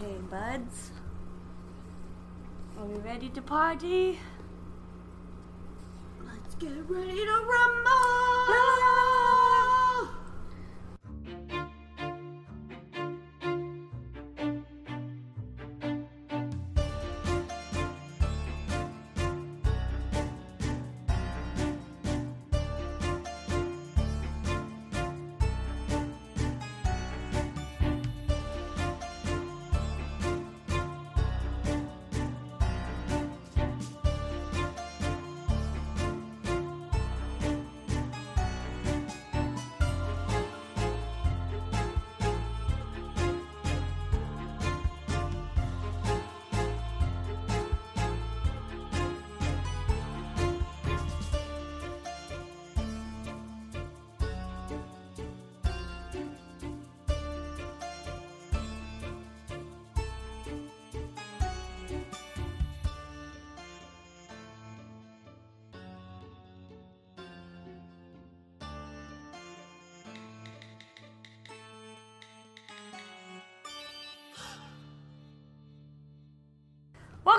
Okay, buds. Are we ready to party? Let's get ready to rumble!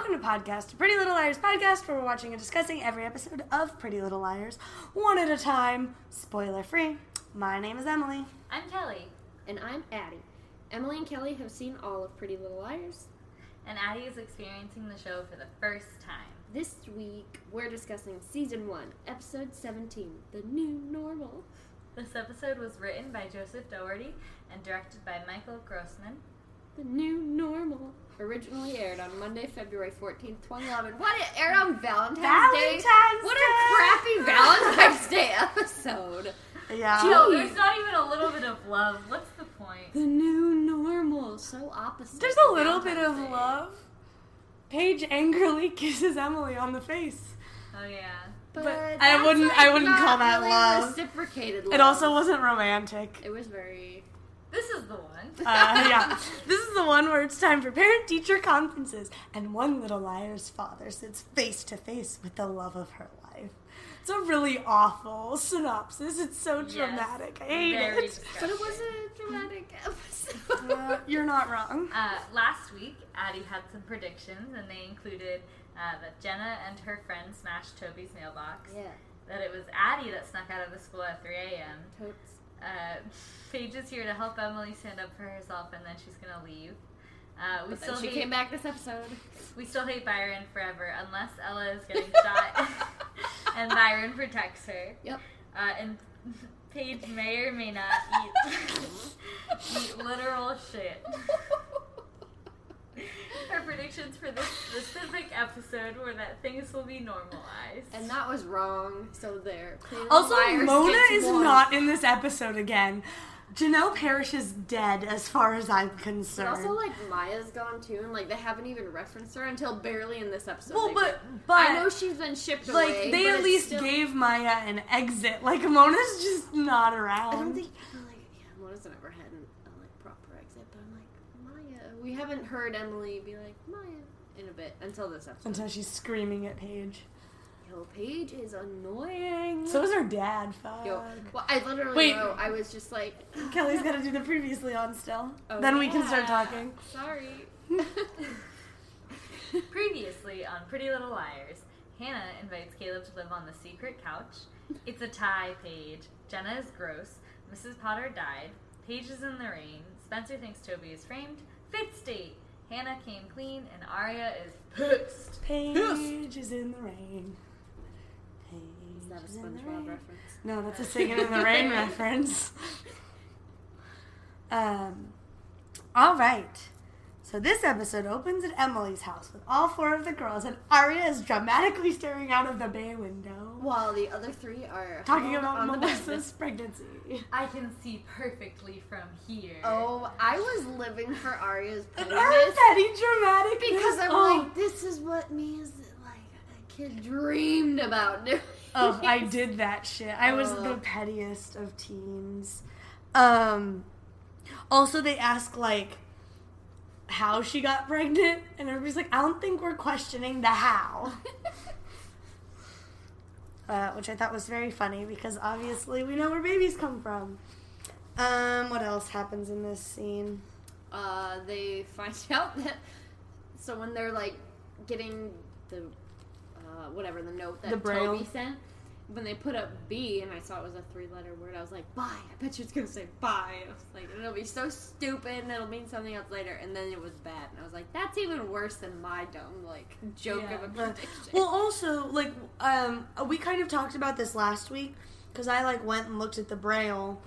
Welcome to Podcast, Pretty Little Liars podcast, where we're watching and discussing every episode of Pretty Little Liars, one at a time, spoiler free. My name is Emily. I'm Kelly, And I'm Addie. Emily and Kelly have seen all of Pretty Little Liars. and Addie is experiencing the show for the first time. This week, we're discussing Season 1, Episode 17, The New Normal. This episode was written by Joseph Dougherty and directed by Michael Grossman. The New Normal. Originally aired on Monday, February 14th, 2011. What? It aired on Valentine's, Day? Valentine's What a crappy Valentine's Day episode. Yeah. No, there's not even a little bit of love. What's the point? The New Normal. So opposite. There's a little bit of Day. love. Paige angrily kisses Emily on the face. Oh yeah. But, But I wouldn't- like, I wouldn't not call that really love. Reciprocated love. It also wasn't romantic. It was very. This is the one. Uh, yeah. This is the one where it's time for parent teacher conferences, and one little liar's father sits face to face with the love of her life. It's a really awful synopsis. It's so Yes. dramatic. I hate Very it. But it disgusting. was a dramatic episode. Uh, you're not wrong. Uh, last week, Addie had some predictions, and they included uh, that Jenna and her friend smashed Toby's mailbox. yeah, That it was Addie that snuck out of the school at 3 a.m. totes. Uh, Paige is here to help Emily stand up for herself, and then she's gonna leave. Uh, we But still she hate, came back this episode. We still hate Byron forever, unless Ella is getting shot, and Byron protects her. Yep. Uh, and Paige may or may not eat eat literal shit. Her predictions for this specific episode were that things will be normalized. And that was wrong. So there. Also, Mona is one. not in this episode again. Janel Parrish is dead, as far as I'm But concerned. also, like Maya's gone too, and like they haven't even referenced her until barely in this episode. well, but did. but I know she's been shipped like away. they but at least still- gave Maya an exit. Like Mona's just not around. I don't think like yeah, Mona's never had an, a like proper exit, but I'm like Maya. We haven't heard Emily be like Maya in a bit until this episode. until she's screaming at Paige. Yo, Paige is annoying. So is her dad. Fuck. Yo, well, I literally Wait. wrote. I was just like, Kelly's got to do the previously on still. Oh, then we can start talking. Sorry. Previously on Pretty Little Liars, Hannah invites Caleb to live on the secret couch. It's a tie page. Jenna is gross. Mrs. Potter died. Paige is in the rain. Spencer thinks Toby is framed. Fifth State. Hannah came clean and Aria is pissed. Paige is in the rain. Is that a Paige is in the SpongeBob rain. reference? No, that's a singing in the rain reference. Um, all right. So this episode opens at Emily's house with all four of the girls, and Aria is dramatically staring out of the bay window, While the other three are talking about on the. Melissa's pregnancy. I can see perfectly from here. Oh, I was living for Aria's And pettiness her petty dramatic because I'm oh. like, this is what me as like a kid dreamed about doing. Oh, I did that shit. I was the Oh. pettiest of teens. Um also they ask like how she got pregnant and everybody's like, I don't think we're questioning the how. Uh, which I thought was very funny because obviously we know where babies come from. Um, what else happens in this scene? uh, they find out that so when they're like getting the uh, whatever the note that The braille. Toby sent, when they put up B and I saw it was a three letter word, I was like, bye. I bet you it's gonna say bye. I was like, it'll be so stupid and it'll mean something else later. And then it was bad, and I was like, that's even worse than my dumb like joke Yeah. of a prediction. Well, also, like, um, we kind of talked about this last week because I like went and looked at the braille,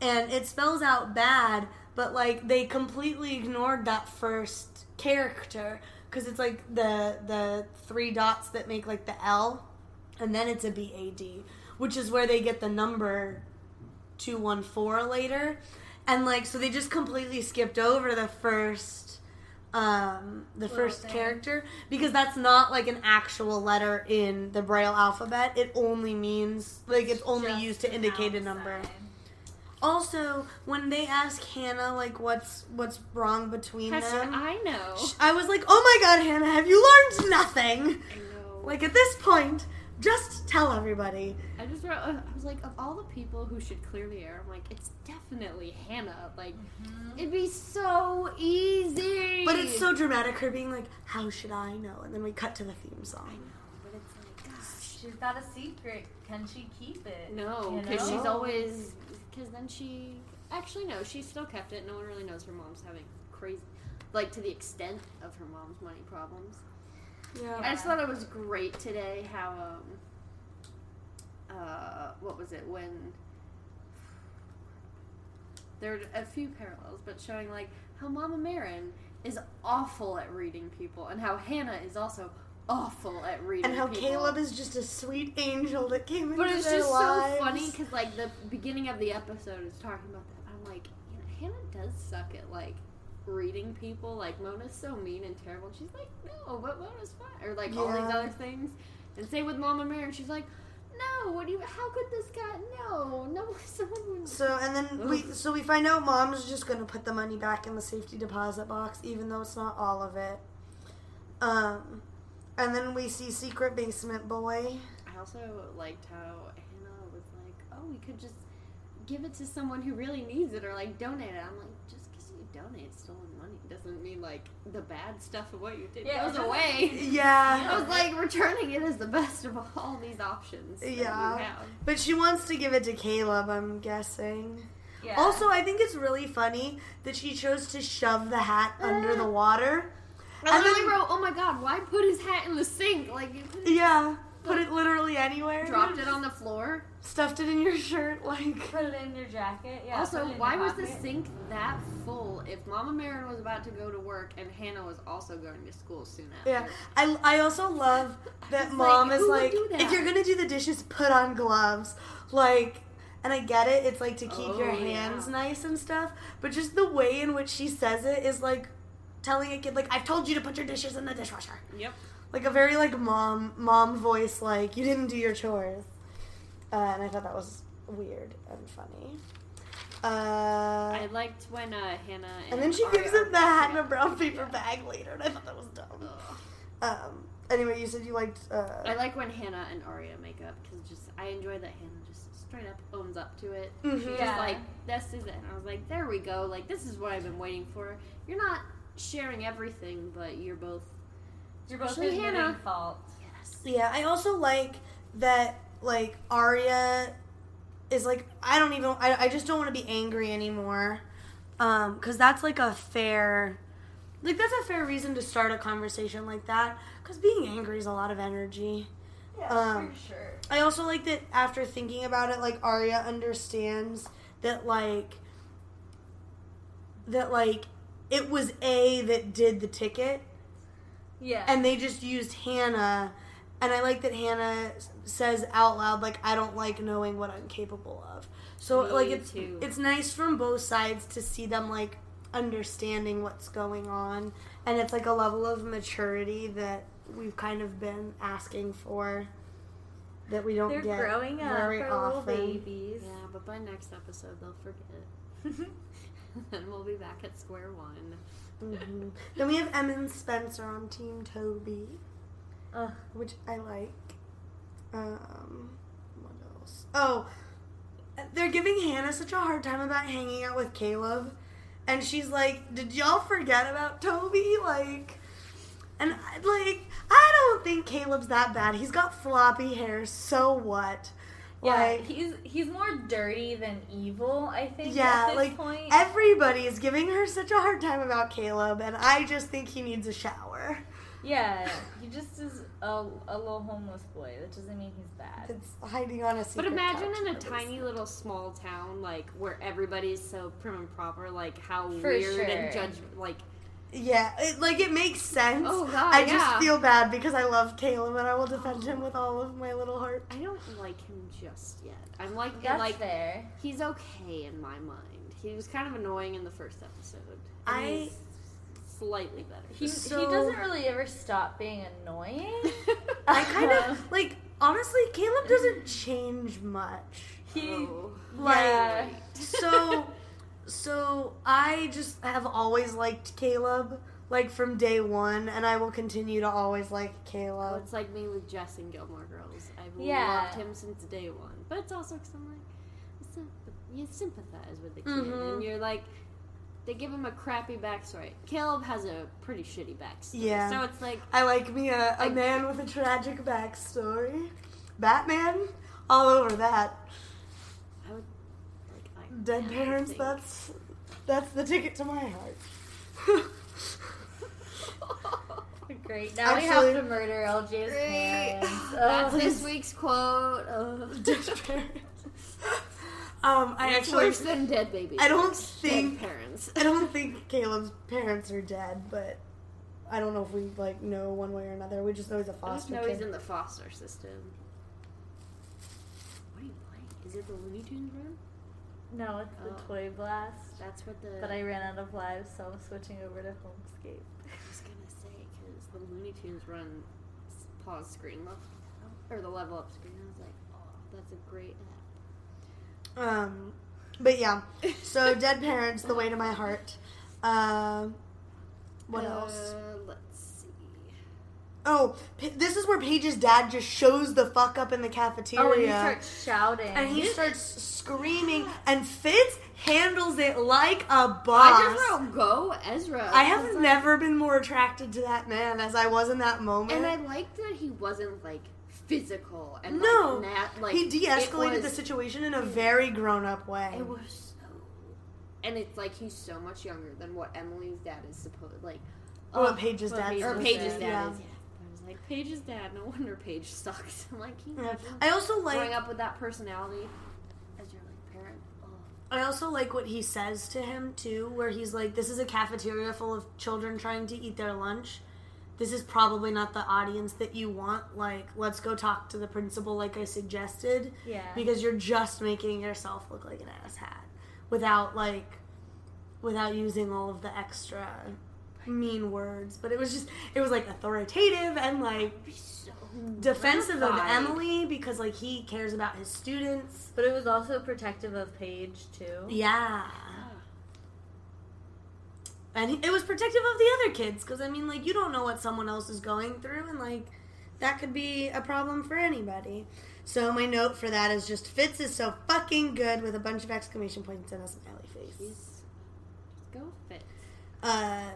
and it spells out bad, but like they completely ignored that first character because it's like the the three dots that make like the L, and then it's a B A D, which is where they get the number two one four later, and like so they just completely skipped over the first. Um, the Little first thing. character because that's not like an actual letter in the braille alphabet it only means like it's only Just used to indicate a number also when they ask hannah like what's what's wrong between them I know. i was like oh my god hannah have you learned nothing like at this point just tell everybody I just wrote, uh, I was like, of all the people who should clear the air, I'm like, it's definitely Hannah. Like, it'd be so easy. but it's so dramatic her being like how should i know and then we cut to the theme I song know, but it's like, gosh. She's got a secret. Can she keep it? No, You because know? she's always. Because then she. Actually, no, she still kept it. No one really knows her mom's having crazy. Like, to the extent of her mom's money problems. Yeah I just thought it was great today how, um. Uh, what was it? When. There are a few parallels, but showing, like, how Mama Marin is awful at reading people, and how Hannah is also awful at reading people. and how people. caleb is just a sweet angel that came into But it's their just lives. so funny because like the beginning of the episode is talking about that. I'm like, you know, Hannah does suck at like reading people. Like Mona's so mean and terrible. And she's like, no, but Mona's fine, or like all these other things. And same with Mama Mary. She's like, no, what do you? How could this guy? No, no, someone would. So and then we so we find out mom's just gonna put the money back in the safety deposit box, even though it's not all of it. Um, and then we see secret basement boy. I also liked how Hannah was like, oh, we could just give it to someone who really needs it, or like donate it. I'm like, just donate stolen money doesn't mean like the bad stuff of what you did Yeah, it goes doesn't- away. Yeah, I was like, returning it is the best of all these options. that Yeah. You have. but she wants to give it to Caleb. I'm guessing. Yeah. Also, I think it's really funny that she chose to shove the hat ah. under the water. I And literally then- wrote, "Oh my god, why put his hat in the sink? Like, Yeah, put it literally anywhere. dropped it on the floor." Stuffed it in your shirt, like. put it in your jacket. Yeah. also, put it in why was the sink that full if Mama Marin was about to go to work and Hannah was also going to school soon after? Yeah, I, I also love that mom like, is like, if you're gonna do the dishes, put on gloves. Like, and I get it, it's like to keep your Oh, hands yeah. nice and stuff, but just the way in which she says it is like telling a kid, like, I've told you to put your dishes in the dishwasher. Yep. Like a very like mom mom voice, like you didn't do your chores. Uh, and I thought that was weird and funny. Uh, I liked when uh, Hannah and, and then she gives him the hat in a brown paper Yeah. bag later, and I thought that was dumb. Um. Anyway, you said you liked. Uh, I like when Hannah and Aria make up because just I enjoy that Hannah just straight up owns up to it. Mhm. She's Yeah. just like, this is it. And I was like, there we go. Like, this is what I've been waiting for. You're not sharing everything, but you're both. You're both Especially admitting Hannah. fault. Yes. Yeah, I also like that. Like Aria is like I don't even. I, I just don't want to be angry anymore. Um, because that's like a fair. Like that's a fair reason to start a conversation like that. Because being angry is a lot of energy. Yeah, Um, for sure. I also like that after thinking about it, like Aria understands that like that like it was A that did the ticket Yeah. and they just used Hannah and I like that Hannah says out loud like I don't like knowing what I'm capable of. So Me like it's too. it's nice from both sides to see them like understanding what's going on and it's like a level of maturity that we've kind of been asking for that we don't They're get growing up. very They're often. little babies. Yeah, but by next episode they'll forget. then we'll be back at square one. Mhm. Then we have Emmon Spencer on Team Toby, Ugh. which I like. Um, what else? Oh, they're giving Hannah such a hard time about hanging out with Caleb, and she's like, "Did y'all forget about Toby?" Like, and I- like I don't think Caleb's that bad. He's got floppy hair. So what? Yeah, Like, he's he's more dirty than evil. I think. yeah, at this like point. everybody is giving her such a hard time about Caleb, and I just think he needs a shower. yeah, he just is a, a little homeless boy. That doesn't mean he's bad. It's hiding on a secret But imagine couch in a in the tiny little small town, like where everybody's so prim and proper, like how For weird and sure. judge, like Yeah, it, like it makes sense. Oh, God, I just yeah. feel bad because I love Caleb and I will defend him with all of my little heart. I don't like him just yet. I'm like, That's like fair. he's okay in my mind. He was kind of annoying in the first episode. I- he's slightly better. He, So- he doesn't really ever stop being annoying. I kind of like honestly, Caleb doesn't change much. He, Oh. Like Yeah. so so I just have always liked Caleb like from day 1 and I will continue to always like Well, Caleb. it's like me with Jess and Gilmore Girls. I've Yeah. loved him since day one. But it's also because I'm like, sympath- you sympathize with the kid, Mhm. and you're like, they give him a crappy backstory. Caleb has a pretty shitty backstory. Yeah. So it's like, I like me a, a Like- man with a tragic backstory. Batman all over that. I would, like, I Dead parents, that's that's the ticket to my heart. great. Now we have to murder LJ's Great. parents. That's Oh. this week's quote. Oh. Dead parents. Um, I It's actually worse than dead babies. I don't Dead think parents. I don't think Caleb's parents are dead, but I don't know if we like know one way or another. We just know he's a I just foster know kid. he's in the foster system. What are you playing? Is it the Looney Tunes room? No, it's the Oh. Toy Blast. That's what the. But I ran out of lives, so I'm switching over to Homescape. I was gonna say because the Looney Tunes run pause screen level or the level up screen. I was like, oh, that's a great app. Um, but yeah. So dead parents, the way to my heart. Um, what Uh, else? Let's see. Oh, this is where Paige's dad just shows the fuck up in the cafeteria. Oh, and he starts shouting. and he starts screaming, and Fitz handles it like a boss. I just wrote go Ezra. I have like- never been more attracted to that man as I was in that moment. and I liked that he wasn't like physical and No. like, nat- like he de-escalated it the situation in a very grown-up way. It was so, and it's like he's so much younger than what Emily's dad is supposed like. What oh, Paige's dad or. Paige's dad, is. Yeah. Like Paige's dad. No wonder Paige sucks. I'm like, can you Yeah. I also like growing up with that personality as your like parent. Oh. I also like what he says to him too, where he's like, "This is a cafeteria full of children trying to eat their lunch. This is probably not the audience that you want. Like, let's go talk to the principal, like I suggested, yeah. because you're just making yourself look like an asshat without like, without using all of the extra mean words. But it was just, it was like authoritative and like so defensive of. Emily because like he cares about his students. But it was also protective of Paige too. Yeah. And he, it was protective of the other kids because I mean, like, you don't know what someone else is going through, and like, that could be a problem for anybody. So my note for that is just Fitz is so fucking good with a bunch of exclamation points and a smiley face. He's go fit. Uh,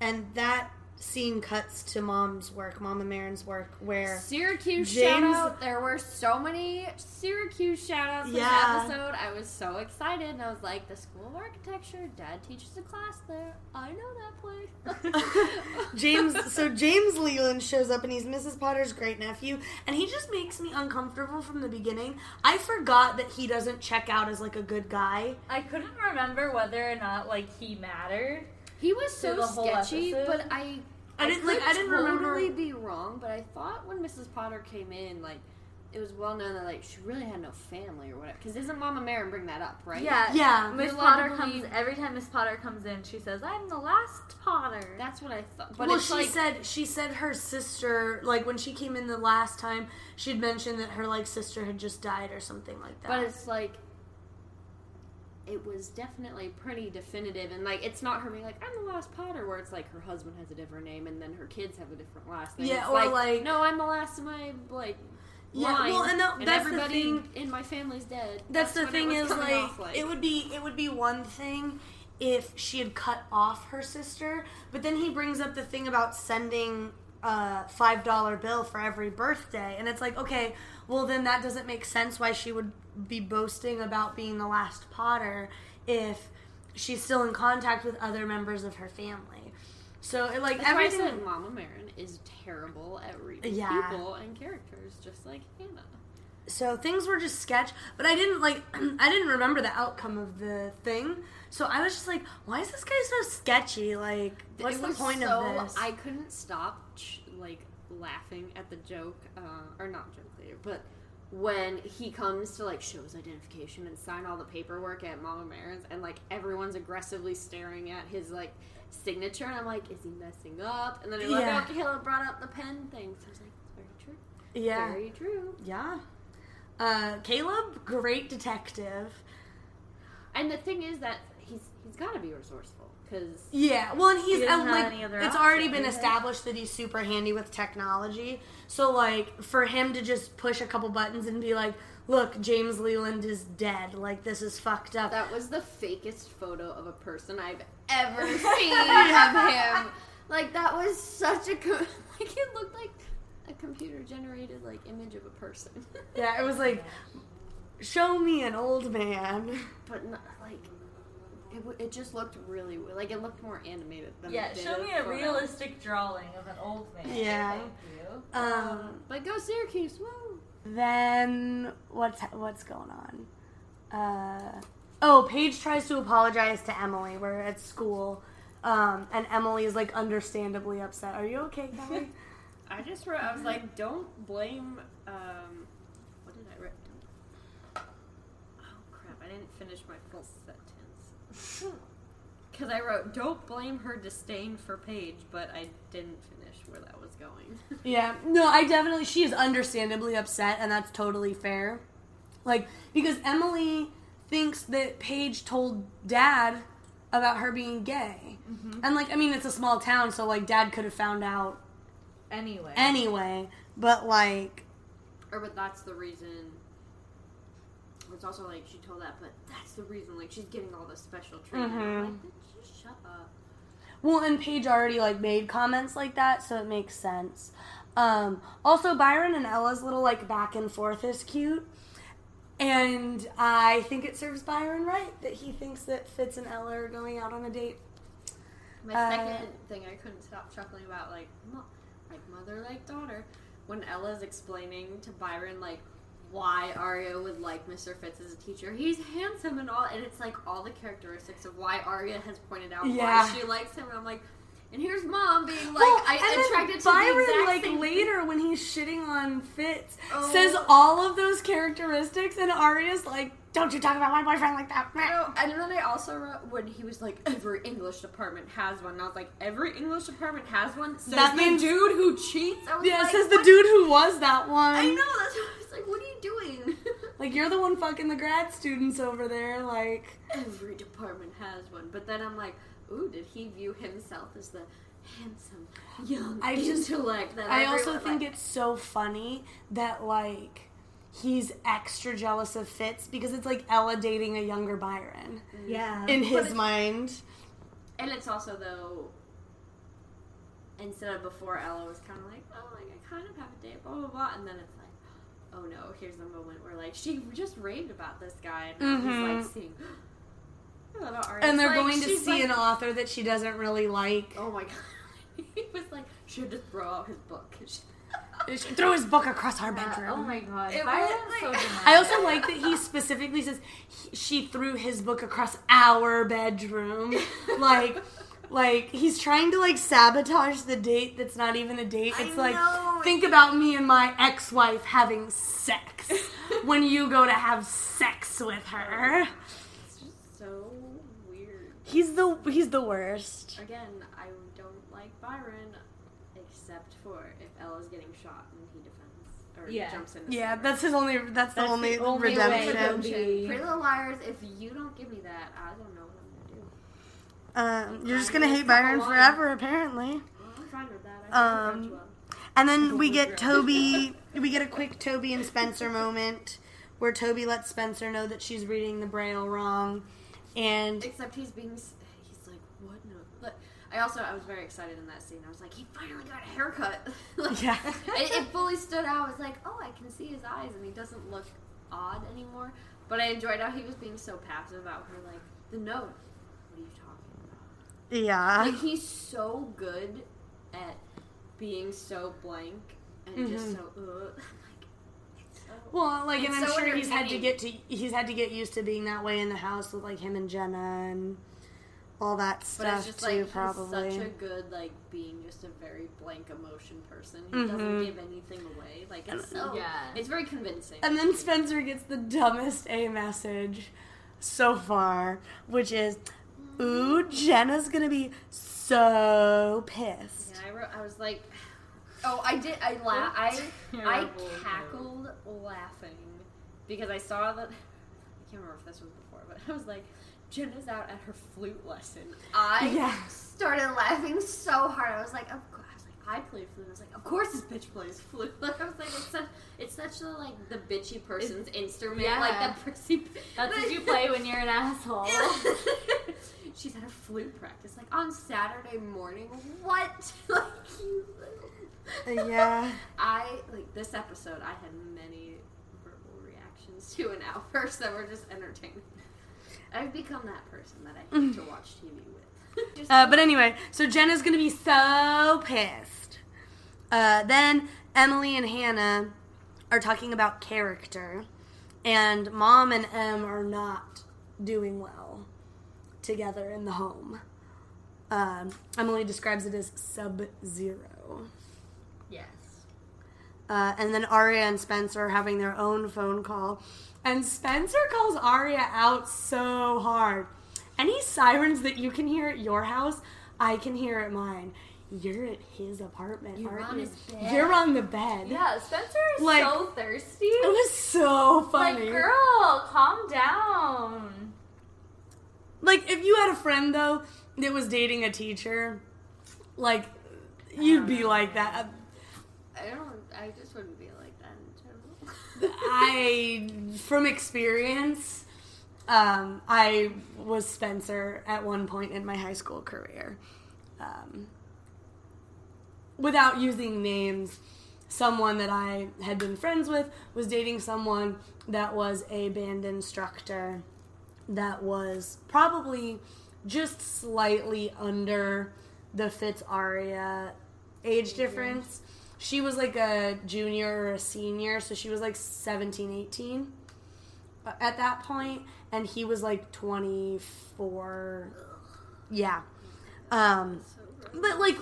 and that scene cuts to mom's work, Mom and Marin's work, where Syracuse James- shout out. There were so many Syracuse shout outs Yeah. this episode. I was so excited and I was like, the School of Architecture, Dad teaches a class there. I know that place. James, so James Leland shows up and he's Mrs. Potter's great nephew, and he just makes me uncomfortable from the beginning. I forgot that he doesn't check out as like a good guy. I couldn't remember whether or not like he mattered. He was so Through the whole sketchy, episode? but I I didn't like I didn't totally remember. be wrong, but I thought when Mrs. Potter came in, like it was well known that like she really had no family or whatever. Because isn't Mama Marin bring that up, right? Yeah. Yeah. Miss Potter comes believe- every time Miss Potter comes in, she says, "I'm the last Potter." That's what I thought. But well, it's she like, said she said her sister like when she came in the last time she'd mentioned that her like sister had just died or something like that. but it's like it was definitely pretty definitive, and like it's not her being like I'm the last Potter, where it's like her husband has a different name and then her kids have a different last name. Yeah, It's or, like- no, I'm the last of my like. Yeah, line, well, and that- that's the everybody thing- in my family's dead. That's, the thing is coming like, it would be it would be one thing if she had cut off her sister. But then he brings up the thing about sending a five dollar bill for every birthday, and it's like, okay, well then that doesn't make sense why she would be boasting about being the last Potter if she's still in contact with other members of her family. So it like That's why I everything. said Mama Marin is terrible at reading Yeah. people and characters, just like Hannah. so things were just sketch but i didn't like i didn't remember the outcome of the thing so i was just like why is this guy so sketchy like what's the point so, of this I couldn't stop ch- like laughing at the joke, uh, or not joke later, but when he comes to like show his identification and sign all the paperwork at Mama Marin's, and like everyone's aggressively staring at his like signature, and I'm like, is he messing up? And then I love Yeah. how Caleb brought up the pen thing. So I was like, it's very true. yeah Very true. yeah uh caleb great detective And the thing is that he's he's got to be resourceful because yeah well and he's He and, like any other it's already been established that he's super handy with technology. So like for him to just push a couple buttons and be like look james leland is dead. Like this is fucked up. That was the fakest photo of a person I've ever seen of him. Like that was such a co- like it looked like a computer generated like image of a person, yeah it was like show me an old man but not, like it, w- it just looked really w- like it looked more animated than Yeah, it did show me a photo. realistic drawing of an old man. Yeah. Thank you. um But go Syracuse, woo! Then what's what's going on? Uh, oh, Paige tries to apologize to Emily. We're at school, um, and Emily is like understandably upset. Are you okay, Kelly? I just wrote. I was like, don't blame. Um, what did I write? Don't, oh crap! I didn't finish my full sentence. Because I wrote, don't blame her disdain for Paige, but I didn't finish where that was going. yeah. No, I definitely. She is understandably upset, and that's totally fair. Like because Emily thinks that Paige told Dad about her being gay, mm-hmm. and like I mean it's a small town, so like Dad could have found out Anyway. anyway. But like or, but that's the reason. It's also like she told that, but that's the reason. Like she's getting all this special treatment. I'm Mhm. like, just shut up. Well, and Paige already like made comments like that, so it makes sense. Um, also, Byron and Ella's little like back and forth is cute, and I think it serves Byron right that he thinks that Fitz and Ella are going out on a date. My Uh, second thing I couldn't stop chuckling about, like, mo- like mother, like daughter, when Ella's explaining to Byron, like, why Aria would like Mr. Fitz as a teacher. He's handsome and all, and it's like all the characteristics of why Aria has pointed out Yeah. why she likes him. And I'm like, and here's mom being like, Well, I and then attracted to Byron, the exact like same later when he's shitting on Fitz, Oh. says all of those characteristics, and Aria's like, "Don't you talk about my boyfriend like that." No, and then I also wrote when he was like, every English department has one. And I was like, every English department has one. Says That the means- dude who cheats. Yeah, like, says the what? dude who was that one. I know. That's what I was like. What are you doing? Like you're the one fucking the grad students over there. Like, every department has one. But then I'm like, ooh, did he view himself as the handsome young I just- intellect? That I also everyone, think like, it's so funny that like he's extra jealous of Fitz because it's like Ella dating a younger Byron mm-hmm. Yeah. in his mind. and it's also though. Instead of before, Ella was kind of like, oh, like I kind of have a date, blah blah blah, and then it's like, oh no, here's the moment where like she just raved about this guy, and now Mhm. he's like seeing. Little And they're like- going to see like, an author that she doesn't really like. Oh my god. he was like, should just throw out his book. She threw his book across our bedroom. oh my god. It Byron's was, like- dramatic. I also like that he specifically says he, she threw his book across our bedroom. like, like he's trying to like sabotage the date that's not even a date. I It's like know. think about me and my ex-wife having sex when you go to have sex with her. It's just so weird. He's the he's the worst. Again, I don't like Byron, except for if Ella's getting shot and he defends or Yeah. jumps in. to Yeah, save her. that's his only that's, the That's the only, only way redemption. to redemption. Pretty Little Liars. If you don't give me that, I don't know what I'm gonna do. Um, you're just gonna hate Byron forever, apparently. Well, I'm fine with that. I Um, well. And then we get Toby. We get a quick Toby and Spencer moment where Toby lets Spencer know that she's reading the Braille wrong, and Except he's being he's like, what? No. But I also I was very excited in that scene. I was like, he finally got a haircut. like, Yeah. it, it fully stood out. I was like, oh, I can see his eyes, and he doesn't look odd anymore. But I enjoyed how he was being so passive about her, like the note. What are you talking about? Yeah. Like he's so good at being so blank and just Mhm. so ugh. Like, so, Well, like, and It's I'm so sure he's had to get to he's had to get used to being that way in the house with like him and Jenna and all that but stuff it's just too. like probably. he's such a good like being just a very blank emotion person. He Mhm. doesn't give anything away. Like it's so Yeah. it's very convincing. and then Spencer gets the dumbest A message so far, which is, "Ooh, Jenna's gonna be so pissed." Yeah, I wrote. I was like, oh, I did. I la- I I Terrible cackled laughing because I saw that. I can't remember if this was before, but I was like, Jenna's out at her flute lesson. I Yeah. started laughing so hard. I was like, of course. I like, I play flute. I was like, of course this bitch plays flute. Like I was like, it's such, it's such a like the bitchy person's instrument. yeah. Like the prissy. That's what you play when you're an asshole. She's at her flute practice, like on Saturday morning. What? like you yeah. I like this episode. I had many verbal reactions to an outburst that were just entertaining. I've become that person that I hate to watch TV with. Uh, but anyway, so Jenna's gonna be so pissed. Uh, then Emily and Hannah are talking about character, and Mom and Em are not doing well together in the home. Um, Emily describes it as sub zero. yes. Uh, and then Aria and Spencer are having their own phone call. And Spencer calls Aria out so hard. Any sirens that you can hear at your house, I can hear at mine. You're at his apartment, You're aren't on you? his bed. You're on the bed. Yeah, Spencer is Like- so thirsty. It was so funny. Like, girl, calm down. Like, if you had a friend, though, that was dating a teacher, like, you'd be like that. I don't. I just wouldn't be like that in general. I, from experience, um, I was Spencer at one point in my high school career. Um, without using names, someone that I had been friends with was dating someone that was a band instructor that was probably just slightly under the Fitz Aria age difference. She was like a junior or a senior, so she was like 17, 18 uh, at that point, and he was like 24. Yeah. Um, but like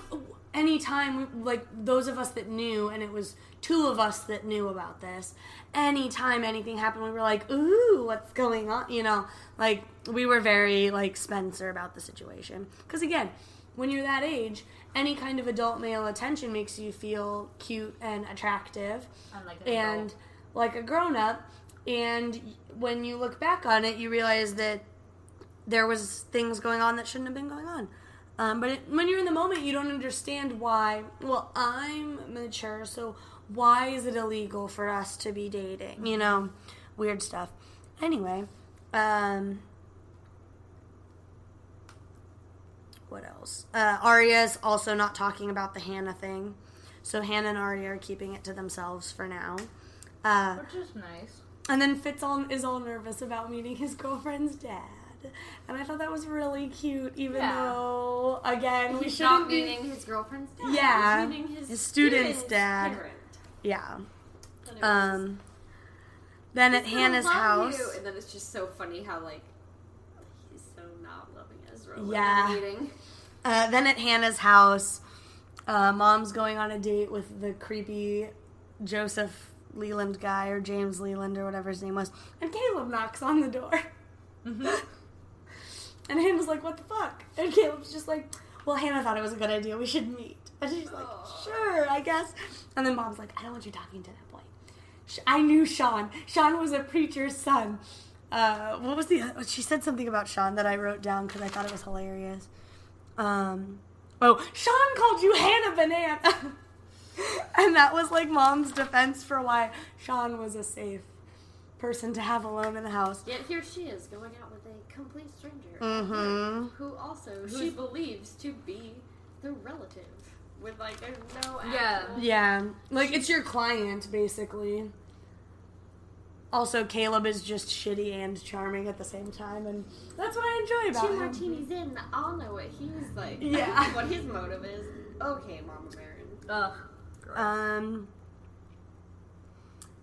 anytime like those of us that knew and it was two of us that knew about this anytime anything happened we were like ooh what's going on? You know like we were very like spencer about the situation. Because again when you're that age any kind of adult male attention makes you feel cute and attractive. Unlike an and like a grown up and when you look back on it you realize that there was things going on that shouldn't have been going on um, but it, when you're in the moment you don't understand why. Well i'm mature so why is it illegal for us to be dating? You know weird stuff. Anyway um what else? Uh, aria's also not talking about the hannah thing. So hannah and aria are keeping it to themselves for now. Uh, Which is nice. and then Fitz all, is all nervous about meeting his girlfriend's dad. And I thought that was really cute, even Yeah. though, again, we He's shouldn't not be. meeting his girlfriend's dad. Yeah, his, his student's dad. Parent. Yeah. Um. Then at He's gonna Hannah's house. you. and then it's just so funny how like he's so not loving Ezra. Yeah. Uh, then at Hannah's house, uh, mom's going on a date with the creepy Joseph Leland guy or James Leland or whatever his name was, and Caleb knocks on the door. Mm-hmm. And Hannah's like, "What the fuck?" And Caleb's just like, "Well, Hannah thought it was a good idea. We should meet." And she's like, "Sure, I guess." And then mom's like, "I don't want you talking to that boy." I knew Sean. Sean was a preacher's son. Uh, what was the? She said something about Sean that I wrote down because I thought it was hilarious. Um, oh, Sean called you Hannah Banana, and that was like mom's defense for why Sean was a safe person to have alone in the house. Yet here she is going out complete stranger. Mm-hmm. Who also Who's- she believes to be the relative. With like there's no Yeah. actual- Yeah, like it's your client basically. Also, Caleb is just shitty and charming at the same time, and that's what I enjoy about Two him. martinis in, I'll know what he's like. Yeah. what his motive is. Okay, Mama Marin. Ugh. gross. Um.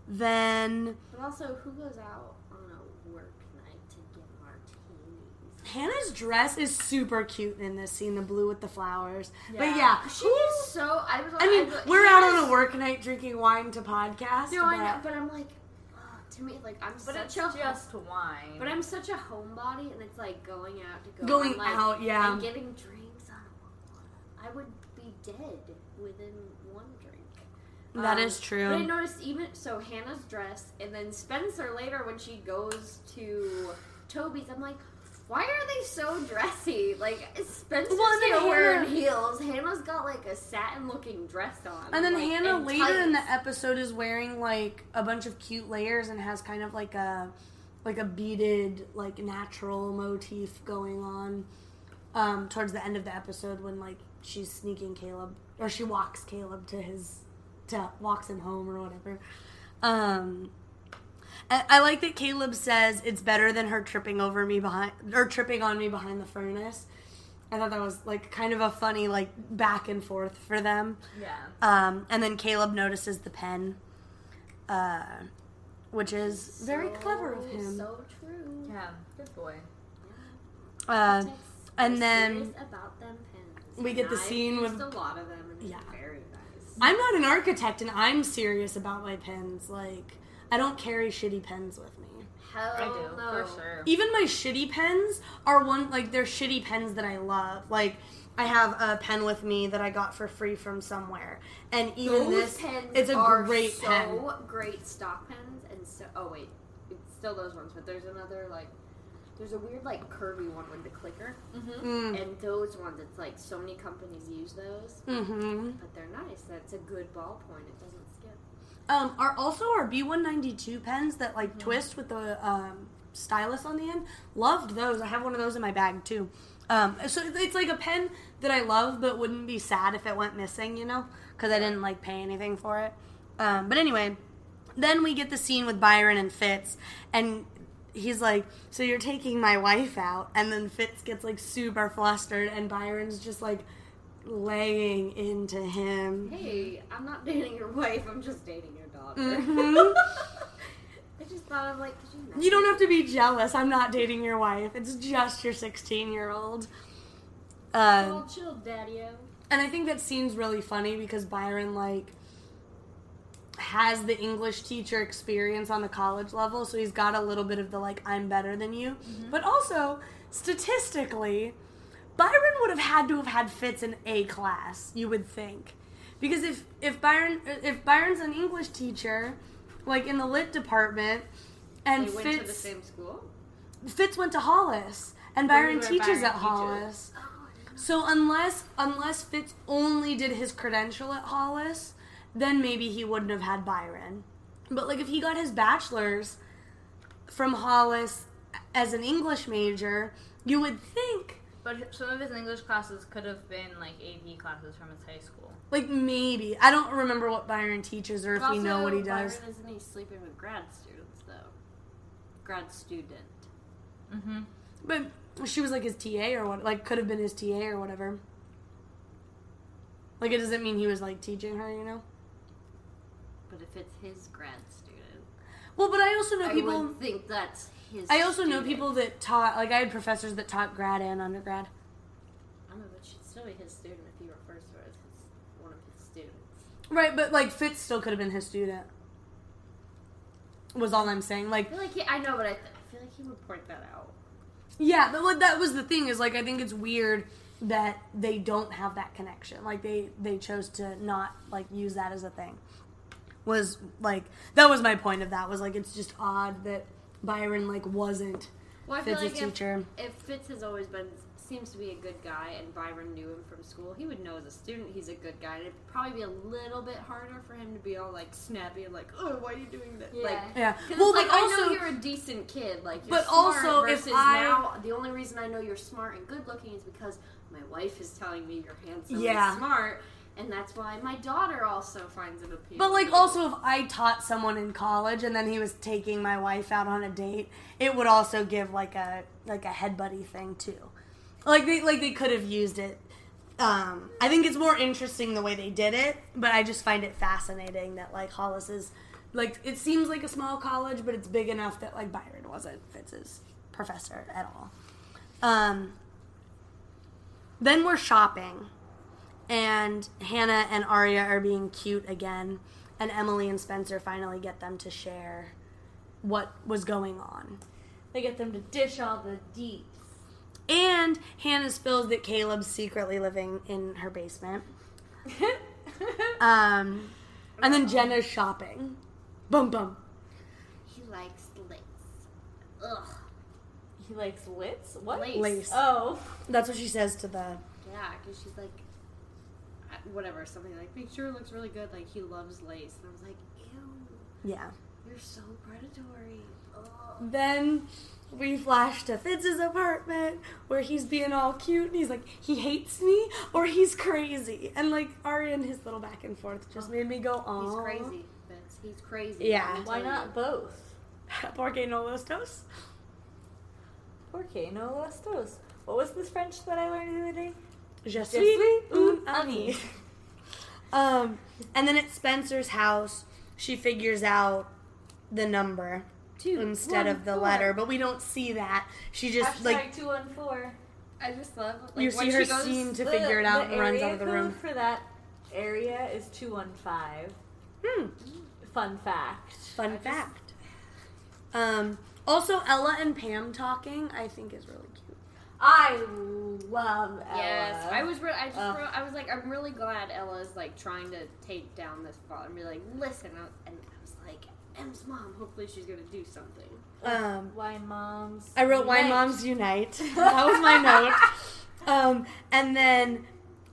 Then But also, who goes out on a work night to get martinis? Hannah's dress is super cute in this scene, the blue with the flowers. But Yeah. yeah, She is so. I was. I mean, was- we're she out is- on a work night drinking wine to podcast. No, I know, but- but I'm like, uh, to me, like I'm but such it's a just wine. But I'm such a homebody, and it's like going out to go Going on, like, out, yeah. and getting drinks. On, I would be dead within one drink. That That is is true. But I noticed even so, Hannah's dress, and then Spencer later when she goes to Toby's, I'm like. Why are they so dressy? Like Spencer's Well, still wearing Hannah- heels. Hannah's got like a satin-looking dress on, And then like, Hannah and later in the episode is wearing like a bunch of cute layers and has kind of like a like a beaded like natural motif going on um, towards the end of the episode when like she's sneaking Caleb or she walks Caleb to his to walks him home or whatever. Um, I, I like that Caleb says it's better than her tripping over me behind or tripping on me behind the furnace. I thought that was like kind of a funny like back and forth for them. yeah. Um, and then Caleb notices the pen, uh, which is very clever of him. So true. Yeah. Good boy. uh, and then about them pens. we get the I've scene used with- a lot of them. And Yeah. yeah, very nice. I'm not an architect, and I'm serious about my pens. Like, I don't carry shitty pens with me. Hell I do no. for sure. Even my shitty pens are one like they're shitty pens that I love. Like. I have a pen with me that I got for free from somewhere, and even Those this, pens it's a are great so pen. great stock pens, and so oh wait, it's still those ones, but there's another like, there's a weird like curvy one with the clicker, Mm-hmm. Mm. and those ones, it's like so many companies use those, Mm-hmm. but they're nice. That's a good ballpoint. It doesn't skip. Um, are also our B192 pens that like twist with the um, stylus on the end. Loved those. I have one of those in my bag too. Um, so it's like a pen that I love, but wouldn't be sad if it went missing, you know, because I didn't like pay anything for it. Um, but anyway, then we get the scene with Byron and Fitz, and he's like, "So you're taking my wife out?" And then Fitz gets like super flustered, and Byron's just like laying into him. Hey, I'm not dating your wife. I'm just dating your daughter. Mhm. I just thought of like, could you? You don't have to be jealous. I'm not dating your wife. It's just your 16 year old. Uh, Oh, chill, daddy-o. and I think that scene's really funny because Byron like has the English teacher experience on the college level, so he's got a little bit of the like I'm better than you. But also statistically, Byron would have had to have had Fitz in A class. You would think, because if if Byron if Byron's an English teacher, like in the lit department, and They went Fitz to the same school. Fitz went to Hollis, and Byron teaches Byron at teaches. Hollis. Oh, I didn't know. So unless unless Fitz only did his credential at Hollis, then maybe he wouldn't have had Byron. But like if he got his bachelor's from Hollis as an English major, you would think But some of his English classes could have been like AP classes from his high school. like maybe I don't remember what Byron teaches or if we know what he does. Byron isn't he sleeping with grad students though? Grad student. Mm-hmm. But she was like his TA or what? Like could have been his TA or whatever. Like it doesn't mean he was like teaching her, you know. But if it's his grad student, Well, but I also know I people. would think that's his. I also know people that taught, like I had professors that taught grad and undergrad. I don't know, but she'd still be his student if he refers to her as his, one of his students. Right, but like Fitz still could have been his student. Was all I'm saying. I Like, feel like he, I know, but I, th- I feel like he would point that out. yeah, but what that was the thing is like I think it's weird that they don't have that connection. Like they they chose to not like use that as a thing. Was like that was my point of that was like it's just odd that Byron like wasn't Well, Fitz's like teacher. if Fitz has always been seems to be a good guy, and Byron knew him from school. He would know as a student he's a good guy. And it'd probably be a little bit harder for him to be all like snappy and like, oh, why are you doing that? Yeah. Like, Yeah. Well, like but I know you're a decent kid, like you're But also, if I- now the only reason I know you're smart and good looking is because my wife is telling me you're handsome Yeah. and smart, and that's why my daughter also finds it appealing. but like also if I taught someone in college and then he was taking my wife out on a date, it would also give like a like a head buddy thing too. Like they like they could have used it. Um, I think it's more interesting the way they did it, but I just find it fascinating that like Hollis is like it seems like a small college, but it's big enough that like Byron wasn't Fitz's professor at all. Um, then we're shopping, and Hannah and Aria are being cute again, and Emily and Spencer finally get them to share what was going on. They get them to dish all the deets. And Hannah spills that Caleb's secretly living in her basement. Um, and then Jenna's shopping. Bum bum. he likes lace. Ugh. he likes lits? What? Lace. Lace. Oh. That's what she says to the. Yeah, because she's like, whatever, something like, make sure it looks really good. Like, he loves lace. And I was like, ew, Yeah. you're so predatory. Ugh. Then we flash to Fitz's apartment where he's being all cute and he's like, he hates me or he's crazy. And like Aria and his little back and forth just made me go, oh. He's crazy, Vince. He's crazy. Yeah. Why not you. both? Porque no los dos. Porque no los dos. What was this French that I learned the other day? Je Je suis suis un un ami. ami. Um, and then at Spencer's house, she figures out the number Two, instead one, of the four. letter, but we don't see that. She just Hashtag like 214. I just love like, you see her she goes, seem to figure it out and runs out of the room. for that area is 215. Hmm. Fun fact. Fun I just- fact. Um, also, Ella and Pam talking, I think is really cute. I love Ella. Yes, I was. Re- I just. Wrote, I was like, I'm really glad Ella's like trying to take down this father and be like, listen. And I was like, Em's mom. Hopefully, she's gonna do something. Um, Wine moms. I wrote "Why Moms Unite." that was my note. Um, and then,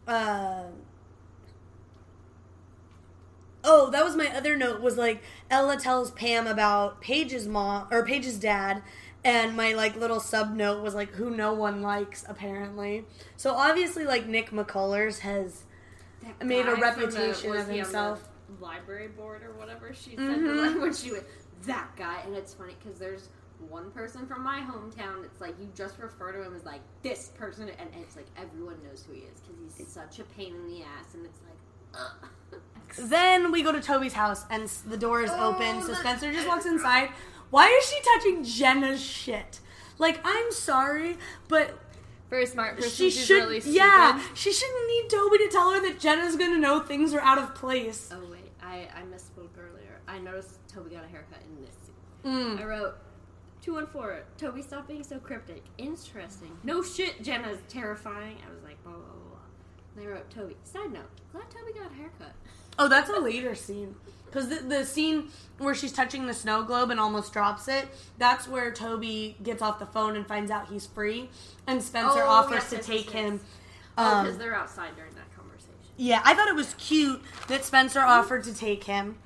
uh, oh, that was my other note. Was like Ella tells Pam about Paige's mom or Paige's dad, and my like little sub note was like who no one likes apparently. So obviously, like Nick McCullers has That Made a reputation was of the himself. library board or whatever she said Mhm. to when she went that guy, and it's funny because there's one person from my hometown. It's like you just refer to him as like this person, and it's like everyone knows who he is because he's such a pain in the ass, and it's like. Ugh. Then we go to Toby's house and the door is Oh, open, so Spencer just walks inside. Why is she touching Jenna's shit? Like, I'm sorry, but Very smart person. she should. really yeah, she shouldn't need Toby to tell her that Jenna's gonna know things are out of place. Oh wait, I I misspoke earlier. I noticed Toby got a haircut in this scene. I Mm. wrote two one four. Toby, stop being so cryptic. Interesting. No shit, Jenna's terrifying. I was like, blah blah blah. blah. And I wrote Toby. Side note, glad Toby got a haircut. Oh, that's a later scene. Because the, the scene where she's touching the snow globe and almost drops it, that's where Toby gets off the phone and finds out he's free. And Spencer Oh, offers yes, to yes, take yes, him. Oh, because Um, they're outside during that conversation. Yeah, I thought it was cute that Spencer offered to take him.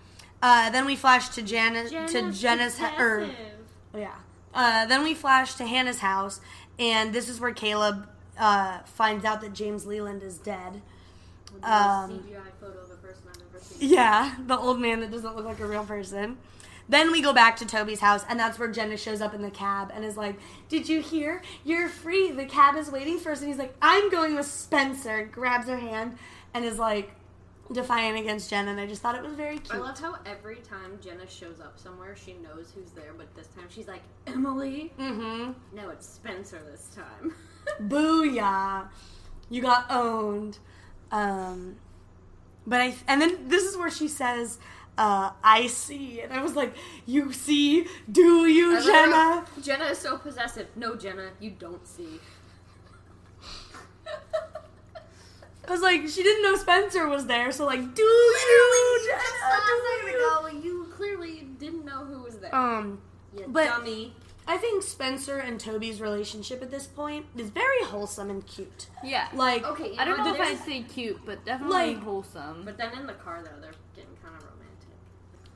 Uh, then we flash to Jana, to Jenna's ha- yeah. Uh, then we flash to Hannah's house, and this is where Caleb uh, finds out that James Leland is dead. Um, CGI photo of a person I've never seen. Yeah, the old man that doesn't look like a real person. Then we go back to Toby's house, and that's where Jenna shows up in the cab and is like, "Did you hear? You're free. The cab is waiting for us." And he's like, "I'm going with Spencer." Grabs her hand and is like defiant against Jenna, and I just thought it was very cute. I love how every time Jenna shows up somewhere, she knows who's there, but this time she's like, Emily? mm-hmm. No, it's Spencer this time. Booyah! You got owned. Um, but I and then this is where she says, uh, "I see," and I was like, "You see? Do you, I Jenna?" wrote, Jenna is so possessive. No, Jenna, you don't see. I was like, she didn't know Spencer was there, so like, do you, Jenna? Do you? ago, you clearly didn't know who was there. Um, you but- dummy. I think Spencer and Toby's relationship at this point is very wholesome and cute. Yeah. Like, Okay, I don't know if I'd say cute, but definitely Like- wholesome. But then in the car though, they're getting kind of romantic.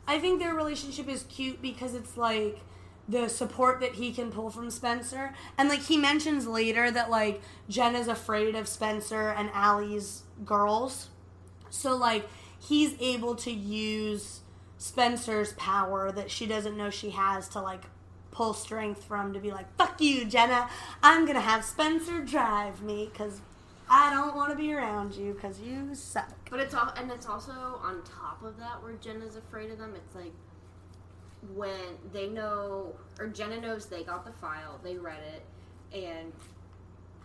I think their relationship is cute because it's like the support that he can pull from Spencer. And like he mentions later that like Jen is afraid of Spencer and Ali's girls. So like he's able to use Spencer's power that she doesn't know she has to like pull strength from to be like, fuck you, Jenna. I'm going to have Spencer drive me because I don't want to be around you because you suck. But it's all, and it's also on top of that where Jenna's afraid of them. It's like when they know, or Jenna knows they got the file, they read it, and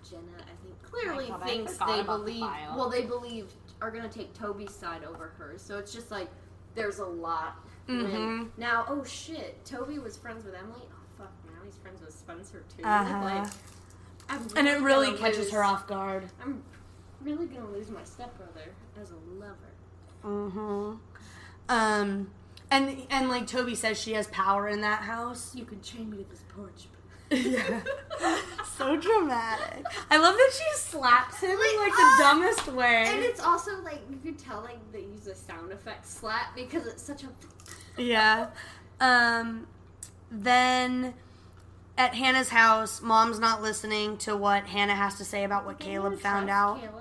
Jenna, I think, clearly God, I thinks they about the believe. Well, they believe are gonna take Toby's side over hers. So it's just like there's a lot. when- Mhm. now, oh shit, Toby was friends with Emily. Oh fuck, now he's friends with Spencer too. Uh-huh. Like, I'm And it really catches lose- her off guard. I'm really gonna lose my stepbrother as a lover. Mm-hmm. Um, and and like Toby says, she has power in that house. You can chain me to this porch. yeah. so dramatic. I love that she slaps him in like the dumbest way. And it's also like you could tell like they use a sound effect slap because it's such a Yeah. Um, then at Hannah's house, mom's not listening to what Hannah has to say about what Caleb found out. Caleb?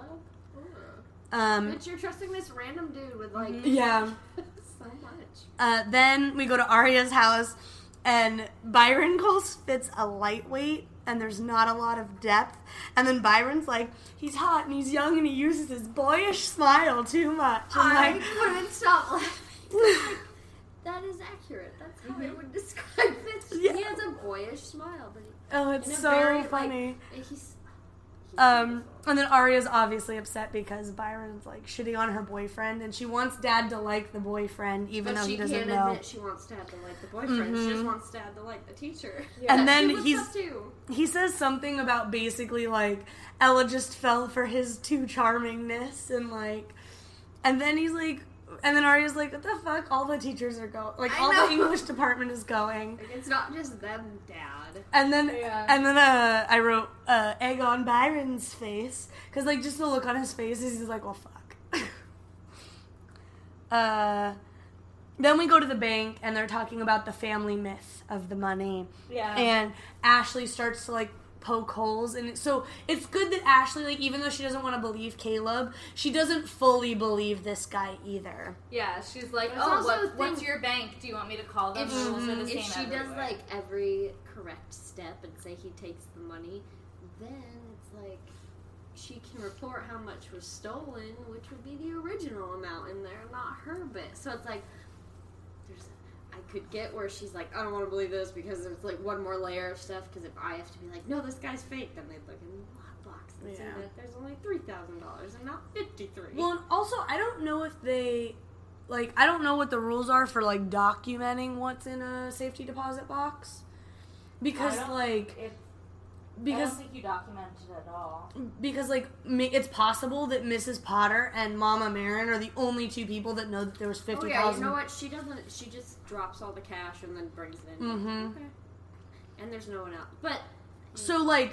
Um, But you're trusting this random dude with like yeah. so much. Uh, then we go to Aria's house, and Byron calls Fitz a lightweight, and there's not a lot of depth. And then Byron's like, he's hot and he's young and he uses his boyish smile too much. I'm I like, couldn't stop laughing. that is accurate. That's how I would describe Fitz. Yeah. He has a boyish smile, but he, oh, it's so very, funny. Like, he's, he's Um, and then Aria's obviously upset because Byron's like shitting on her boyfriend, and she wants Dad to like the boyfriend, even but though she he doesn't can't know. admit she wants Dad to like the boyfriend. She just Mhm. wants Dad to like the teacher. And then she he's-. He says something about basically like Ella just fell for his too charmingness, and like, and then he's like, and then Aria's like, what the fuck? All the teachers are going, like I all know. the English department is going. Like, it's not just them, Dad. And then, Yeah. and then, uh, I wrote uh, egg on Byron's face because, like, just the look on his face is he's like, well, fuck. uh, then we go to the bank and they're talking about the family myth of the money, yeah. and Ashley starts to like poke holes in it. So it's good that Ashley, like, even though she doesn't want to believe Caleb, she doesn't fully believe this guy either. yeah, she's like, But it's oh, what, thing- what's your bank? Do you want me to call them? If The rules are the If same she does like every correct step and say he takes the money, then it's like she can report how much was stolen, which would be the original amount in there, not her bit. So it's like there's I could get where she's like, I don't want to believe this because there's like one more layer of stuff. Because if I have to be like, no, this guy's fake, then they'd look in the box and see Yeah. that there's only three thousand dollars and not fifty three. Well, and also, I don't know if they, like, I don't know what the rules are for, like, documenting what's in a safety deposit box. Because, like, If, I because don't think you documented it at all. because like it's possible that Mrs. Potter and Mama Marin are the only two people that know that there was Oh fifty yeah, thousand. you know what? She doesn't. She just drops all the cash and then brings it in. Mm-hmm. Okay. And there's no one else. But So like,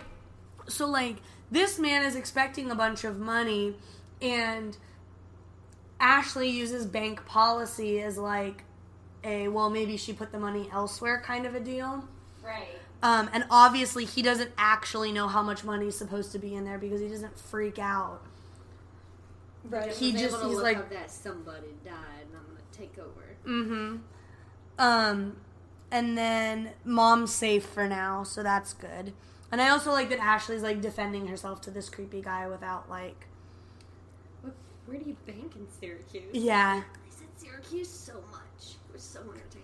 so like, this man is expecting a bunch of money, and Ashley uses bank policy as like a well, maybe she put the money elsewhere kind of a deal. Right. Um, and obviously, he doesn't actually know how much money is supposed to be in there because he doesn't freak out. Right. He just- he's like- that somebody died and I'm gonna take over. Mm-hmm. Um, and then mom's safe for now, so that's good. And I also like that Ashley's like defending herself to this creepy guy without like, What, where do you bank in Syracuse? yeah, I said Syracuse so much. It was so entertaining.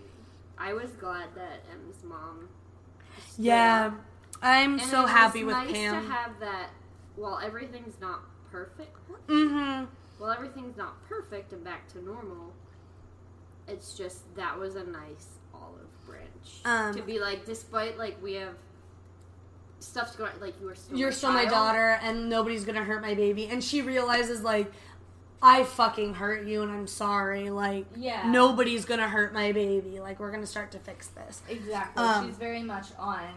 I was glad that Em's mom. Stood yeah. up. I'm And so it was happy with nice Pam. to have that. While everything's not perfect, mm-hmm. well, everything's not perfect and back to normal. It's just that was a nice olive branch Um, to be like, despite like we have stuff's going like you are still You're my still my daughter, and nobody's gonna hurt my baby. And she realizes like, I fucking hurt you and I'm sorry. Like, Yeah. nobody's gonna hurt my baby. Like, we're gonna start to fix this. Exactly. Um, She's very much on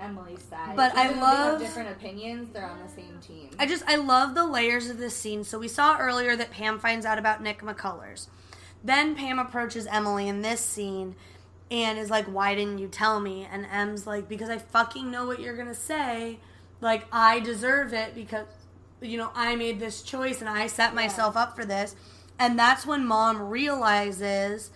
Emily's side. But I Even though love- they have different opinions. They're on the same team. I just I love the layers of this scene. So we saw earlier that Pam finds out about Nick McCullers. Then Pam approaches Emily in this scene and is like, "Why didn't you tell me?" And Em's like, "Because I fucking know what you're gonna say. Like I deserve it because you know I made this choice and I set myself up for this." And that's when Mom realizes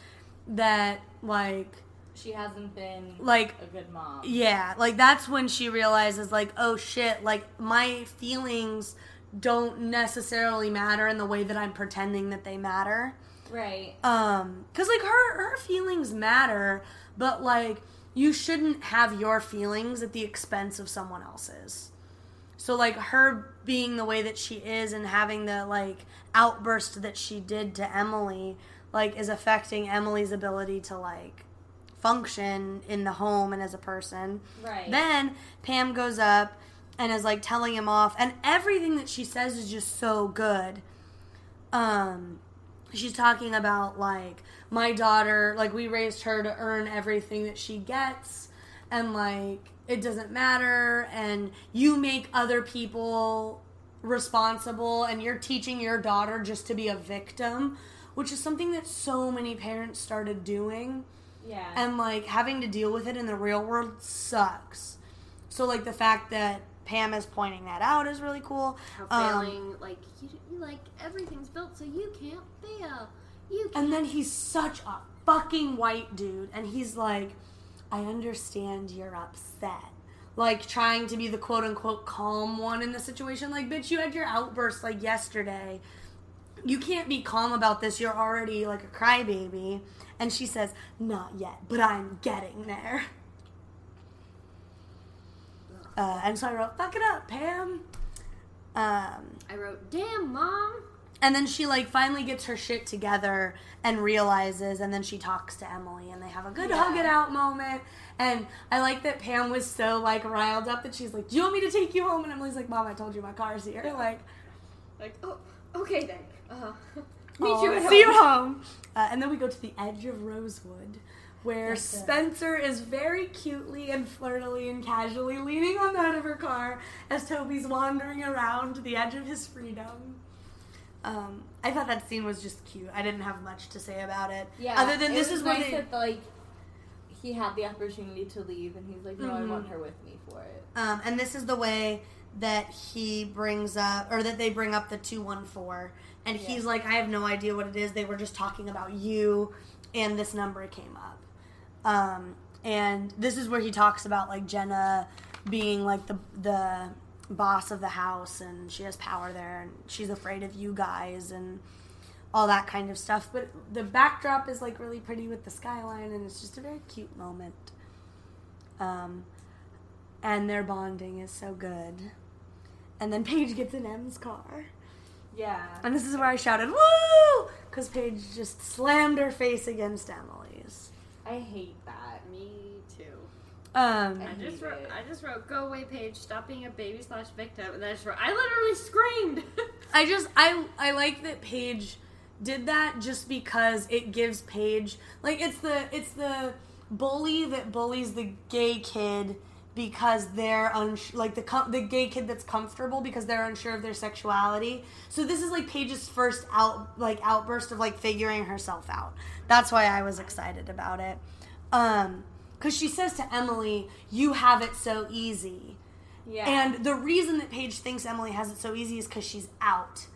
that like she hasn't been like a good mom. yeah, like that's when she realizes, like, oh shit, like my feelings don't necessarily matter in the way that I'm pretending that they matter. Right. Um, cause like her her feelings matter, but like you shouldn't have your feelings at the expense of someone else's. So like her being the way that she is and having the like outburst that she did to Emily, like is affecting Emily's ability to like function in the home and as a person. Right. Then Pam goes up and is like telling him off, and everything that she says is just so good. Um, she's talking about like my daughter, like we raised her to earn everything that she gets, and like it doesn't matter, and you make other people responsible, and you're teaching your daughter just to be a victim, which is something that so many parents started doing yeah. and like having to deal with it in the real world sucks. So like the fact that Pam is pointing that out is really cool. How Um, failing, like you, you like everything's built so you can't fail. You can't. and then he's such a fucking white dude, and he's like, "I understand you're upset." Like trying to be the quote unquote calm one in the situation. Like, bitch, you had your outburst like yesterday. You can't be calm about this. You're already like a crybaby. And she says, "Not yet, but I'm getting there." Uh, and so I wrote, "Fuck it up, Pam." Um, I wrote, "Damn, mom." And then she like finally gets her shit together and realizes, and then she talks to Emily, and they have a good Yeah. hug it out moment. And I like that Pam was so like riled up that she's like, "Do you want me to take you home?" And Emily's like, "Mom, I told you my car's here." Like, Like, oh, okay then. Uh, meet "Aw, you at see you home. home. Uh, and then we go to the edge of Rosewood, where That's. Spencer is very cutely and flirtily and casually leaning on the hood of her car as Toby's wandering around the edge of his freedom. Um, I thought that scene was just cute. I didn't have much to say about it. yeah. Other than this is where nice they, that like he had the opportunity to leave, and he's like, "No, I Mhm. want her with me for it." um, and this is the way that he brings up, or that they bring up the two one four, and Yeah. he's like, I have no idea what it is. They were just talking about you, and this number came up. Um, and this is where he talks about like Jenna being like the the boss of the house, and she has power there, and she's afraid of you guys, and all that kind of stuff. But the backdrop is like really pretty with the skyline, and it's just a very cute moment. Um, and their bonding is so good. And then Paige gets in Em's car. Yeah. And this is where I shouted, woo! Because Paige just slammed her face against Emily's. I hate that. Me too. Um, I I just wrote, it. I just wrote, "Go away, Paige. Stop being a baby slash victim." And then I just wrote, I literally screamed. I just I I like that Paige did that just because it gives Paige like it's the it's the bully that bullies the gay kid because they're uns- like the com- the gay kid that's comfortable because they're unsure of their sexuality. So this is like Paige's first out like outburst of like figuring herself out. That's why I was excited about it. Um cuz she says to Emily, "You have it so easy." Yeah. And the reason that Paige thinks Emily has it so easy is because she's out.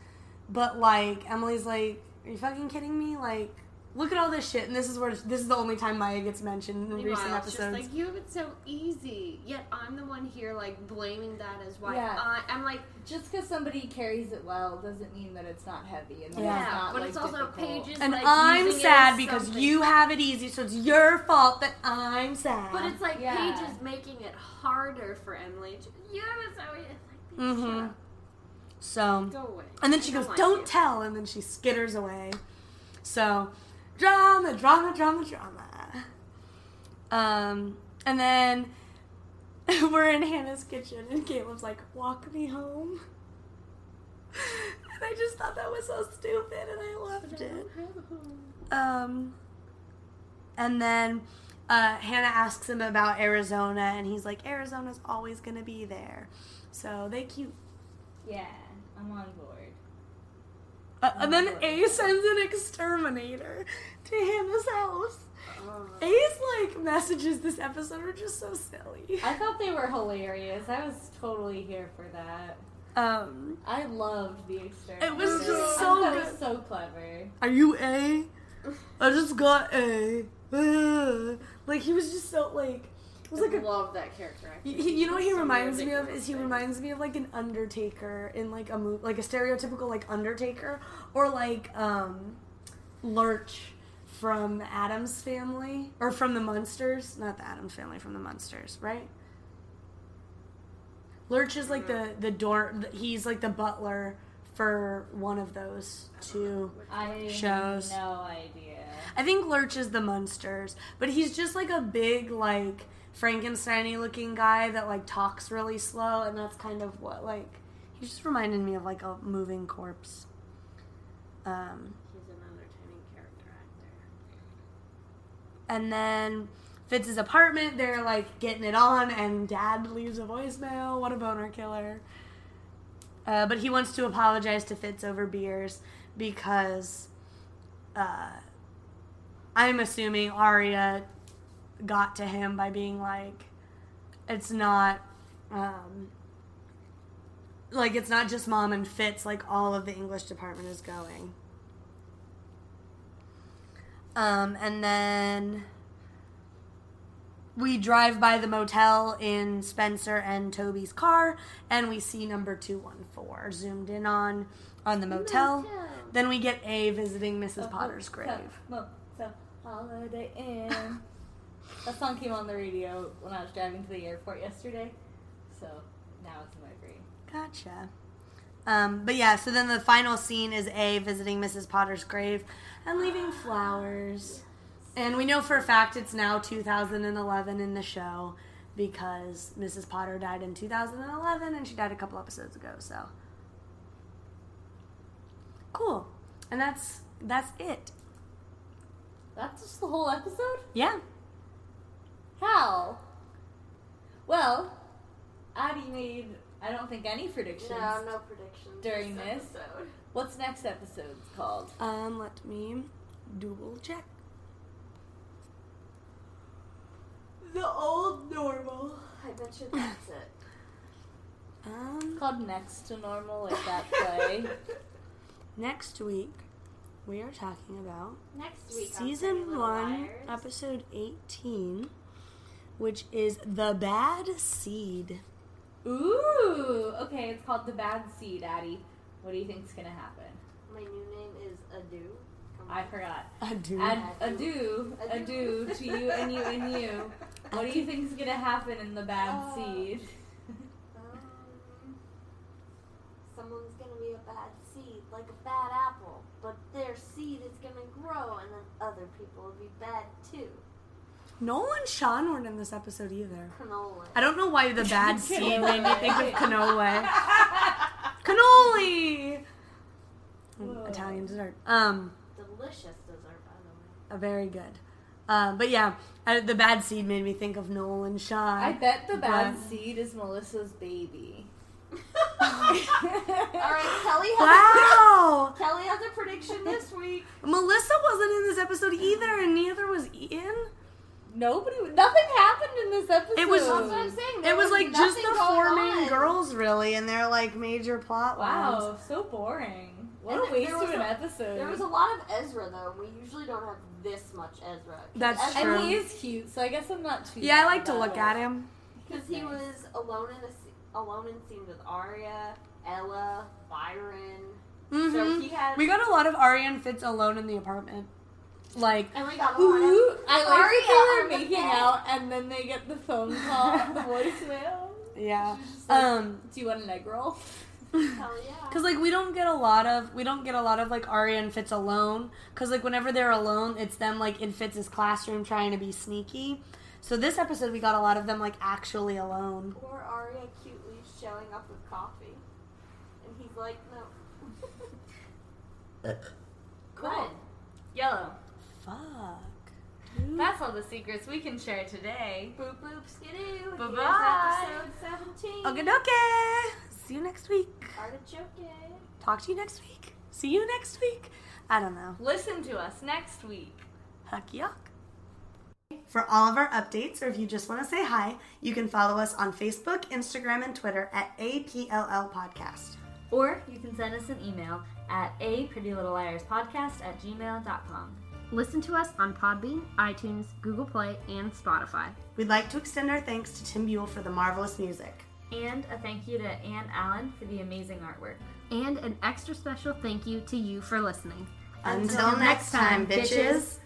But like Emily's like, are you fucking kidding me? Like, look at all this shit. And this is where this is the only time Maya gets mentioned in recent episodes. it's just like you have it so easy. Yet I'm the one here, like blaming that as why Yeah. I, I'm like, just because somebody carries it well doesn't mean that it's not heavy and that Yeah. it's not but like it's also difficult. pages. and like, I'm using it sad as because something. you have it easy, so it's your fault that I'm sad. But it's like Yeah. Paige is making it harder for Emily. You have it so easy. It's like, bitch, Mhm. so Go away. And then I she don't goes, like "Don't you." tell," and then she skitters away. So, drama, drama, drama, drama. Um, and then we're in Hannah's kitchen, and Caleb's like, "Walk me home." And I just thought that was so stupid and I loved it. Um, and then uh, Hannah asks him about Arizona, and he's like, Arizona's always to be there. So they cute. Yeah, I'm on board. Uh, and then A sends an exterminator to Hannah's house. A's like messages this episode are just so silly. I thought they were hilarious. I was totally here for that. Um, I loved the exterminator. It was just so thought it good. was so clever. are you A? I just got A. Like he was just so like was I like a love that character. He, you know what he So reminds me of is he reminds me of like an Undertaker in like a movie, like a stereotypical like Undertaker, or like um, Lurch from Addams Family or from the Munsters, not the Addams Family, from the Munsters, right? Lurch is like the the door. He's like the butler for one of those two. I Shows. have no idea. I think Lurch is the Munsters, but he's just like a big like Frankenstein looking guy that like talks really slow, and that's kind of what like he just reminded me of like a moving corpse. Um, He's an entertaining character actor. and then Fitz's apartment, they're like getting it on, and Dad leaves a voicemail. What a boner killer! Uh, but he wants to apologize to Fitz over beers because uh, I'm assuming Aria got to him by being like, it's not, um, like it's not just mom and Fitz. Like all of the English department is going. Um, and then we drive by the motel in Spencer and Toby's car, and we see number two one four zoomed in on on the motel. Motel. Then we get A visiting Mrs. Oh, Potter's oh, grave. So, Holiday Inn. That song came on the radio when I was driving to the airport yesterday. So now it's in my brain. Gotcha. Um, but yeah, so then the final scene is A visiting Mrs. Potter's grave and leaving flowers. And we know for a fact it's now 2011 in the show because Mrs. Potter died in 2011 and she died a couple episodes ago. So cool, and that's that's it. That's just the whole episode? Yeah. How? Well, Addie made, I don't think, any predictions. No, no predictions During this? episode. What's next episode called? Um, let me double check. The old normal. I bet you that's it. Um, called Next to Normal, like that play. next week we are talking about Next week, season Little one, Liars. episode eighteen, which is the bad seed. Ooh, okay, it's called The Bad Seed, Addie. What do you think's gonna happen? My new name is Adu. I on. forgot. I do. Ad, adieu, adieu to you and you and you. What do you think's gonna happen in The Bad Uh, Seed? Um, someone's gonna be a bad seed, like a bad apple, but their seed is gonna grow, and then other people will be bad too. Noel and Sean weren't in this episode either. Canola. I don't know why the bad seed made me think of cannoli. Cannoli. Whoa. Italian dessert. Um. Delicious dessert, by the way. Uh, very good. Um, but yeah, uh, the bad seed made me think of Noel and Sean. I bet The Bad But- Seed is Melissa's baby. All right, Kelly has, Wow! Kelly has a prediction this week. Melissa wasn't in this episode either, and neither was Ian. Nobody, nothing happened in this episode. It was- That's what I'm saying. It There was like just the four main girls, really, and their like major plot lines. Wow, so boring. What And a waste of an a- episode. There was a lot of Ezra though. We usually don't have this much Ezra. That's Ezra, true. and he is cute, so I guess I'm not too. Yeah, I like to look it. at him. Because he Nice. was alone in a alone in scenes with Aria, Ella, Byron. So hmm he had. We got a lot of Aria and Fitz alone in the apartment. Like, and we got a lot of I like Aria that they were making bed. out, and then they get the phone call, the voicemail. yeah, like, um, Do you want an egg roll? Hell yeah. Cause like we don't get a lot of we don't get a lot of like Aria and Fitz alone. Cause like whenever they're alone, it's them like in Fitz's classroom trying to be sneaky. So this episode we got a lot of them like actually alone. Or Aria cutely showing up with coffee, and he's like, no. Cool. Red. Yellow. Fuck. That's all the secrets we can share today. Boop boop skidoo. Bye-bye. Episode 17. Okay, okay. See you next week. Artichoke. Talk to you next week. See you next week. I don't know. Listen to us next week. Heck yuck. For all of our updates, or if you just want to say hi, you can follow us on Facebook, Instagram, and Twitter at APLL Podcast. Or you can send us an email at a pretty little liars podcast at gmail.com. Listen to us on Podbean, iTunes, Google Play, and Spotify. We'd like to extend our thanks to Tim Buell for the marvelous music. And a thank you to Ann Allen for the amazing artwork. And an extra special thank you to you for listening. Until next time, bitches.